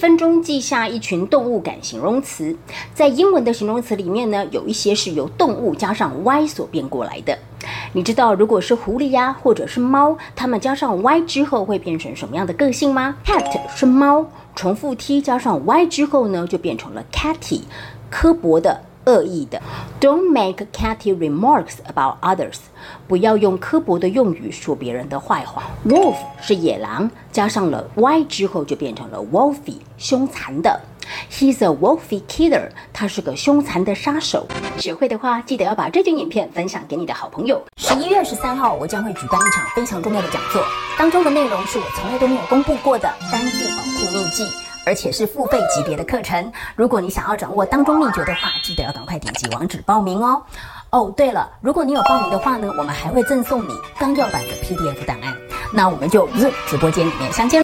分钟记下一群动物感形容词。在英文的形容词里面呢，有一些是由动物加上 y 所变过来的。你知道，如果是狐狸呀，或者是猫，它们加上 y 之后会变成什么样的个性吗？cat 是猫，重复 t 加上 y 之后呢，就变成了 catty，刻薄的。恶意的，Don't make catty remarks about others。不要用刻薄的用语说别人的坏话。Wolf 是野狼，加上了 y 之后就变成了 wolfy，凶残的。He's a wolfy killer。他是个凶残的杀手。学会的话，记得要把这卷影片分享给你的好朋友。十一月十三号，我将会举办一场非常重要的讲座，当中的内容是我从来都没有公布过的单字保护秘籍。而且是付费级别的课程，如果你想要掌握当中秘诀的话，记得要赶快点击网址报名哦。哦，对了，如果你有报名的话呢，我们还会赠送你纲要版的 PDF 档案。那我们就直播间里面相见。